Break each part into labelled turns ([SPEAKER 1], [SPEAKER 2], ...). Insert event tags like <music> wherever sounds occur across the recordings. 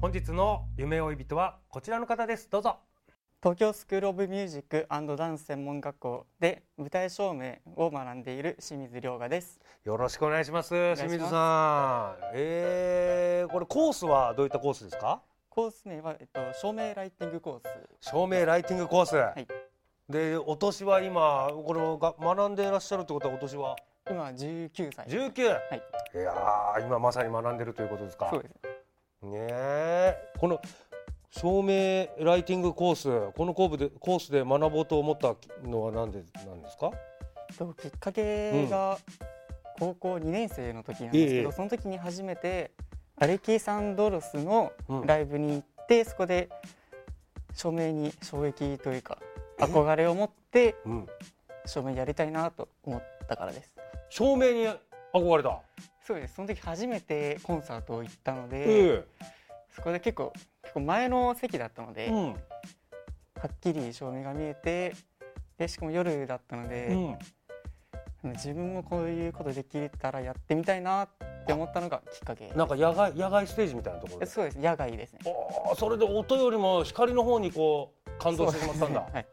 [SPEAKER 1] 本日の夢追い人はこちらの方です。どうぞ。
[SPEAKER 2] 東京スクール・オブ・ミュージックダンス専門学校で舞台照明を学んでいる清水亮雅です。
[SPEAKER 1] よろしくお願いします清水さん。えー、これコースはどういったコースですか？
[SPEAKER 2] コース名は、えっと、照明ライティングコース。
[SPEAKER 1] 照明ライティングコース、
[SPEAKER 2] い。
[SPEAKER 1] でお年は今これをが学んでいらっしゃるってことはお年は？
[SPEAKER 2] 今19歳。
[SPEAKER 1] 19、
[SPEAKER 2] はい。
[SPEAKER 1] いやー今まさに学んでるということですか？
[SPEAKER 2] そうです
[SPEAKER 1] ねえ。この照明ライティングコースこのコーブでコースで学ぼうと思ったのは何でなんですか？
[SPEAKER 2] えっときっかけが高校2年生の時なんですけど、
[SPEAKER 1] ええ
[SPEAKER 2] その時に初めてアレキサンドロスの
[SPEAKER 1] うん
[SPEAKER 2] ライブに行って、そこで照明に衝撃というか憧れを持って
[SPEAKER 1] うん。
[SPEAKER 2] 照明やりたいなと思ったからです。
[SPEAKER 1] 照明に憧れた、
[SPEAKER 2] そうです。その時初めてコンサートを行ったので、
[SPEAKER 1] え
[SPEAKER 2] そこで結構結構前の席だったので、
[SPEAKER 1] えうん。
[SPEAKER 2] はっきり照明が見えてでしかも夜だったので、
[SPEAKER 1] うん。
[SPEAKER 2] 自分もこういうことできたらやってみたいなって思ったのがきっかけ。
[SPEAKER 1] なんか野外野外ステージみたいなところ
[SPEAKER 2] そうです。野外ですね。
[SPEAKER 1] それで音よりも光の方にこう感動してしまったんだ、
[SPEAKER 2] はい。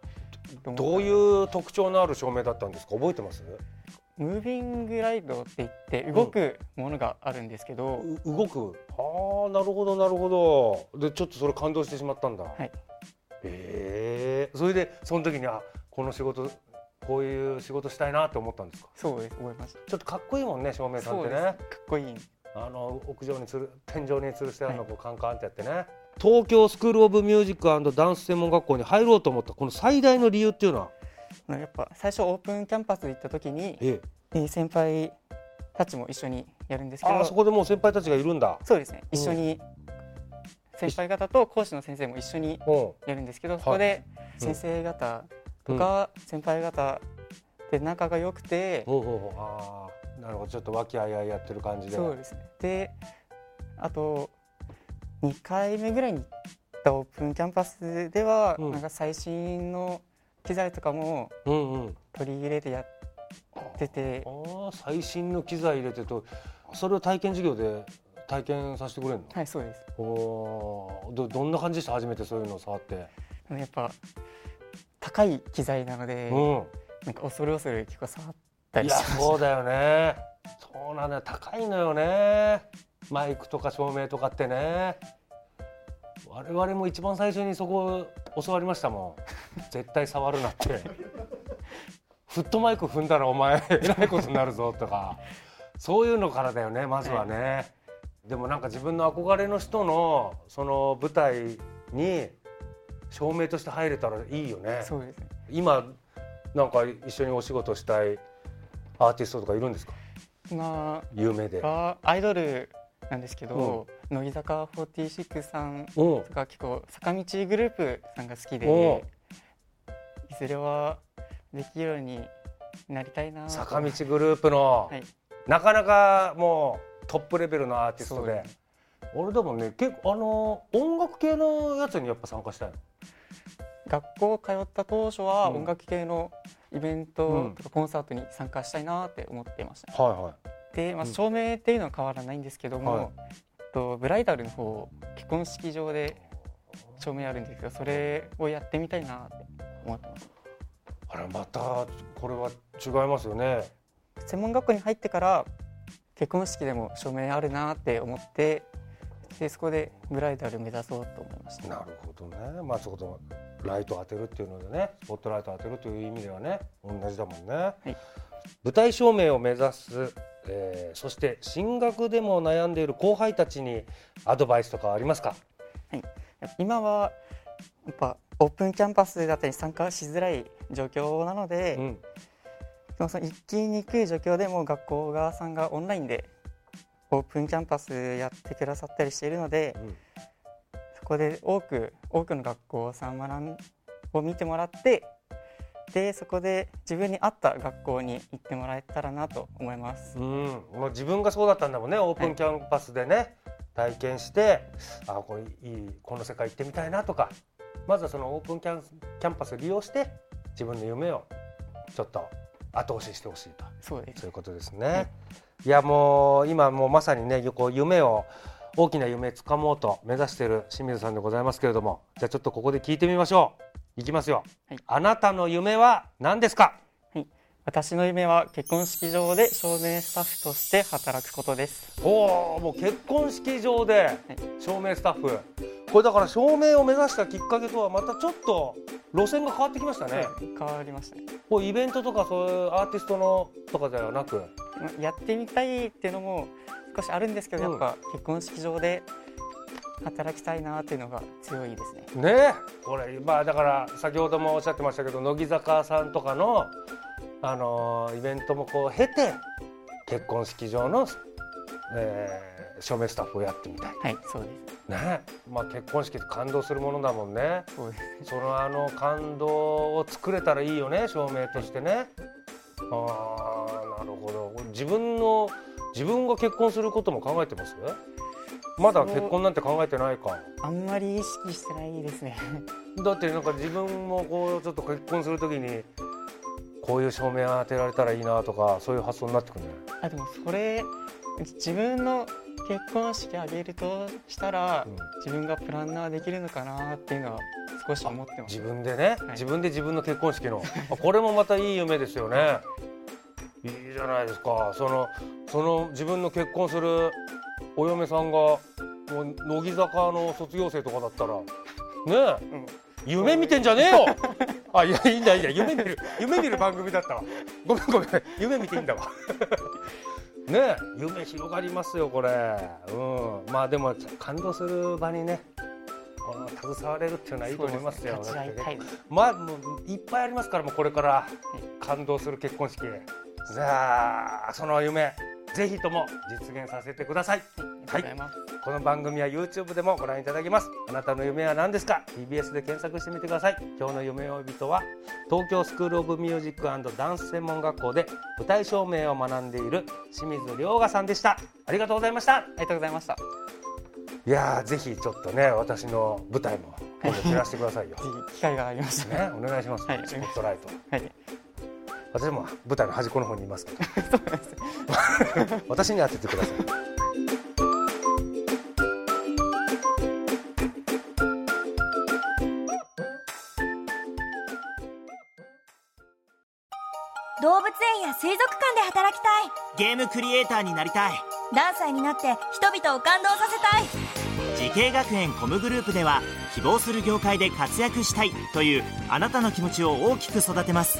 [SPEAKER 1] どういう特徴のある照明だったんですか？覚えてます？
[SPEAKER 2] ムービングライトって言って動くものがあるんですけど、
[SPEAKER 1] う動く。ああなるほどなるほど。でちょっとそれ感動してしまったんだ。
[SPEAKER 2] はい。
[SPEAKER 1] ええそれでその時にあこの仕事こういう仕事したいなって思ったんですか？
[SPEAKER 2] そうです覚えました。
[SPEAKER 1] ちょっとかっこいいもんね照明さんってね。
[SPEAKER 2] そうです。かっこいい。
[SPEAKER 1] あの屋上につる天井に吊るしてあるのこうカンカンってやってね、東京スクール・オブ・ミュージックダンス専門学校に入ろうと思ったこの最大の理由っていうのは？
[SPEAKER 2] やっぱ最初オープンキャンパス行った時に、
[SPEAKER 1] ええ。
[SPEAKER 2] え先輩たちも一緒にやるんですけど。
[SPEAKER 1] そこでもう先輩たちがいるんだ。
[SPEAKER 2] そうですね。一緒に先輩方と講師の先生も一緒に
[SPEAKER 1] うん
[SPEAKER 2] やるんですけどそこで先生方とか先輩方で仲が良くて、
[SPEAKER 1] ほうほうほう。ああなるほど。ちょっと和気あいあいやってる感じで。
[SPEAKER 2] そうですね。であと2回目ぐらいに行ったオープンキャンパスでは、
[SPEAKER 1] うん。
[SPEAKER 2] なんか最新の機材とかも
[SPEAKER 1] うんうん。
[SPEAKER 2] 取り入れてやってて。
[SPEAKER 1] ああ最新の機材入れてるとそれを体験授業で体験させてくれるの、
[SPEAKER 2] はいそうです。
[SPEAKER 1] おー。どどんな感じでした？初めてそういうのを触って、
[SPEAKER 2] やっぱ高い機材なので、
[SPEAKER 1] うん。
[SPEAKER 2] なんか恐る恐る結構触った
[SPEAKER 1] いや
[SPEAKER 2] りしました
[SPEAKER 1] そうだよね。そうなんだよ。高いのよね。マイクとか照明とかってね我々も一番最初にそこ教わりましたもん。<laughs> 絶対触るなって。フットマイク踏んだらお前 <laughs> えらいことになるぞとか。そういうのからだよねまずはね、でもなんか自分の憧れの人のその舞台に照明として入れたらいいよね。
[SPEAKER 2] そうですね。
[SPEAKER 1] 今なんか一緒にお仕事したいアーティストとかいるんですか？
[SPEAKER 2] 今
[SPEAKER 1] 有名で。
[SPEAKER 2] がアイドルなんですけど、乃木坂46さん
[SPEAKER 1] うん
[SPEAKER 2] とか結構坂道グループさんが好き
[SPEAKER 1] お
[SPEAKER 2] でいずれはできるようになりたいな。と
[SPEAKER 1] 坂道グループの、
[SPEAKER 2] はい。
[SPEAKER 1] なかなかもうトップレベルのアーティストで。
[SPEAKER 2] そうです。
[SPEAKER 1] 俺でもね結構あの音楽系のやつにやっぱ参加したいの？
[SPEAKER 2] 学校通った当初は
[SPEAKER 1] うん。
[SPEAKER 2] 音楽系のイベントとかコンサートに参加したいなって思っていました、
[SPEAKER 1] はいはい。
[SPEAKER 2] で、まあ、
[SPEAKER 1] うん。
[SPEAKER 2] 照明っていうのは変わらないんですけども、
[SPEAKER 1] はい
[SPEAKER 2] とブライダルの方結婚式場で照明あるんですけどそれをやってみたいなって思ってます。
[SPEAKER 1] あれまたこれは違いますよね。
[SPEAKER 2] 専門学校に入ってから結婚式でも照明あるなって思ってでそこでブライダル目指そうと思いました。
[SPEAKER 1] なるほどね。まあそことライト当てるっていうのでねスポットライト当てるという意味ではね同じだもんね、
[SPEAKER 2] い。
[SPEAKER 1] 舞台照明を目指す、えーそして進学でも悩んでいる後輩たちにアドバイスとかありますか？
[SPEAKER 2] 今はやっぱオープンキャンパスだったり参加しづらい状況なので、
[SPEAKER 1] うん。
[SPEAKER 2] でもその行きにくい状況でも学校側さんがオンラインでオープンキャンパスやってくださったりしているので、
[SPEAKER 1] うん。
[SPEAKER 2] そこで多く多くの学校さん学んを見てもらってでそこで自分に合った学校に行ってもらえたらなと思います。
[SPEAKER 1] うん、もう自分がそうだったんだもんね。オープンキャンパスでね、体験してあこれいいこの世界行ってみたいなとか。まずはそのオープンキャンキャンパスを利用して自分の夢をちょっと後押ししてほしいと。
[SPEAKER 2] そうです。
[SPEAKER 1] そういうことですね。い。やもう今もうまさにねこう夢を大きな夢つかもうと目指している清水さんでございますけれども。じゃあちょっとここで聞いてみましょういきますよ、
[SPEAKER 2] はい。
[SPEAKER 1] あなたの夢は何ですか？
[SPEAKER 2] 私の夢は結婚式場で照明スタッフとして働くことです。
[SPEAKER 1] おおもう結婚式場で照明スタッフ。これだから照明を目指したきっかけとはまたちょっと路線が変わってきましたね、
[SPEAKER 2] 変わりましたね。
[SPEAKER 1] こうイベントとかそういうアーティストのとかではな。く
[SPEAKER 2] やってみたいっていうのも少しあるんですけど、
[SPEAKER 1] うん。
[SPEAKER 2] やっぱ結婚式場で働きたいなっていうのが強いですね。
[SPEAKER 1] ね。えこれまあだから先ほどもおっしゃってましたけど乃木坂さんとかの、あのーイベントもこう経て結婚式場の、えー照明スタッフをやってみたい。
[SPEAKER 2] はい、そうです。
[SPEAKER 1] ね。まあ結婚式って感動するものだもんね。
[SPEAKER 2] そうです。
[SPEAKER 1] そのあの感動を作れたらいいよね照明としてね。ああなるほど。自分の自分が結婚することも考えてます？まだ結婚なんて考えてないか。
[SPEAKER 2] あんまり意識してないですね。<laughs>
[SPEAKER 1] だってなんか自分もこうちょっと結婚するときにこういう照明当てられたらいいなとかそういう発想になってくるね
[SPEAKER 2] あ、でもそれ自分の結婚式あげるとしたら、
[SPEAKER 1] うん。
[SPEAKER 2] 自分がプランナーできるのかなっていうのは少し思ってます。
[SPEAKER 1] 自分でね、
[SPEAKER 2] はい。
[SPEAKER 1] 自分で自分の結婚式の。あこれもまたいい夢ですよねじゃないですか。そのその自分の結婚するお嫁さんがもう乃木坂の卒業生とかだったらねえ、
[SPEAKER 2] うん。
[SPEAKER 1] 夢見てんじゃねえよ！<laughs> あいやいいんだいいんだ。夢見る。<laughs> 夢見る番組だったわ。ごめんごめん。<laughs> 夢見ていいんだわ。ねえ。夢広がりますよこれ。うん。まあでも感動する場にねこの携われるっていうのはいいと思いますよ。
[SPEAKER 2] す。
[SPEAKER 1] まあもういっぱいありますからもうこれから。感動する結婚式じゃあその夢ぜひとも実現させてください。
[SPEAKER 2] ありがとうござい。
[SPEAKER 1] この番組は YouTube でもご覧いただけます。あなたの夢は何ですか？TBS で検索してみてください。今日の夢追い人は東京スクールオブミュージックダンス専門学校で舞台照明を学んでいる清水亮賀さんでした。ありがとうございました。
[SPEAKER 2] ありがとうございました。ぜ
[SPEAKER 1] いやーぜひちょっとね私の舞台も今度照らしてくださいよ。<laughs>
[SPEAKER 2] ひ機会がありましたら。
[SPEAKER 1] ねお願いします、
[SPEAKER 2] はい
[SPEAKER 1] スポットライト。
[SPEAKER 2] はい。
[SPEAKER 1] 私も舞台の端っこの方にいますけど <laughs> 私に当ててください。
[SPEAKER 3] 動物園や水族館で働きたい。
[SPEAKER 4] ゲームクリエイターになりたい。
[SPEAKER 3] 何歳になって人々を感動させたい。
[SPEAKER 4] 滋慶学園 COMグループでは希望する業界で活躍したいというあなたの気持ちを大きく育てます